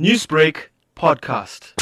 Newsbreak podcast.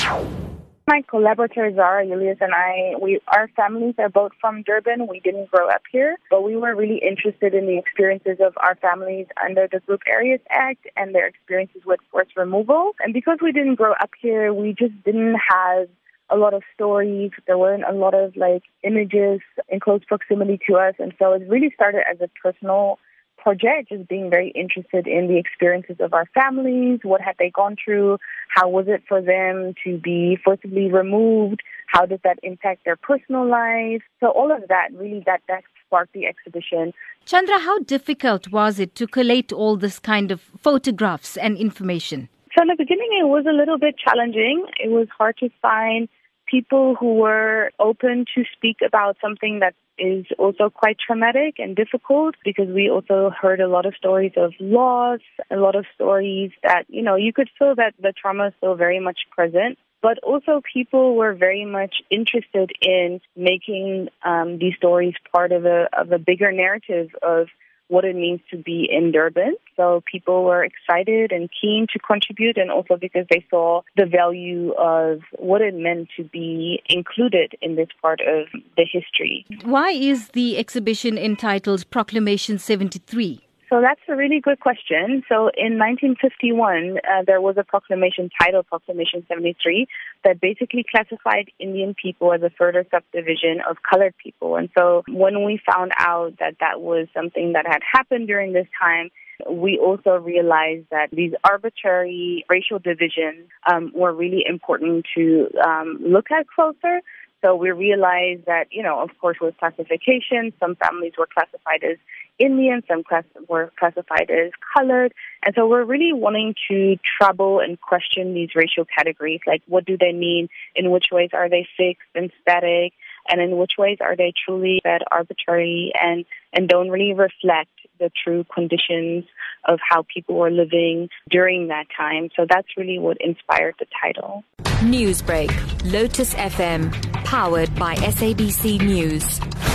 My collaborator Zara Julius and I, we our families are both from Durban. We didn't grow up here, but we were really interested in the experiences of our families under the Group Areas Act and their experiences with forced removal. And because we didn't grow up here, we just didn't have a lot of stories. There weren't a lot of like images in close proximity to us, and so it really started as a personal project, just being very interested in the experiences of our families, what had they gone through, how was it for them to be forcibly removed, how did that impact their personal lives. So all of that really that that sparked the exhibition. Chandra, how difficult was it to collate all this kind of photographs and information? So in the beginning it was a little bit challenging. It was hard to find people who were open to speak about something that is also quite traumatic and difficult because we also heard a lot of stories of loss, a lot of stories that, you know, you could feel that the trauma is still very much present. But also, people were very much interested in making um, these stories part of a of a bigger narrative of what it means to be in Durban. So people were excited and keen to contribute, and also because they saw the value of what it meant to be included in this part of the history. Why is the exhibition entitled Proclamation 73? So that's a really good question. So in 1951, uh, there was a proclamation titled Proclamation 73 that basically classified Indian people as a further subdivision of colored people. And so when we found out that that was something that had happened during this time, we also realized that these arbitrary racial divisions um, were really important to um, look at closer. So we realized that, you know, of course, with classification, some families were classified as Indian, some class were classified as colored. And so we're really wanting to trouble and question these racial categories, like what do they mean, in which ways are they fixed and static, and in which ways are they truly that arbitrary and, and don't really reflect the true conditions of how people were living during that time. So that's really what inspired the title. Newsbreak, Lotus FM, powered by SABC News.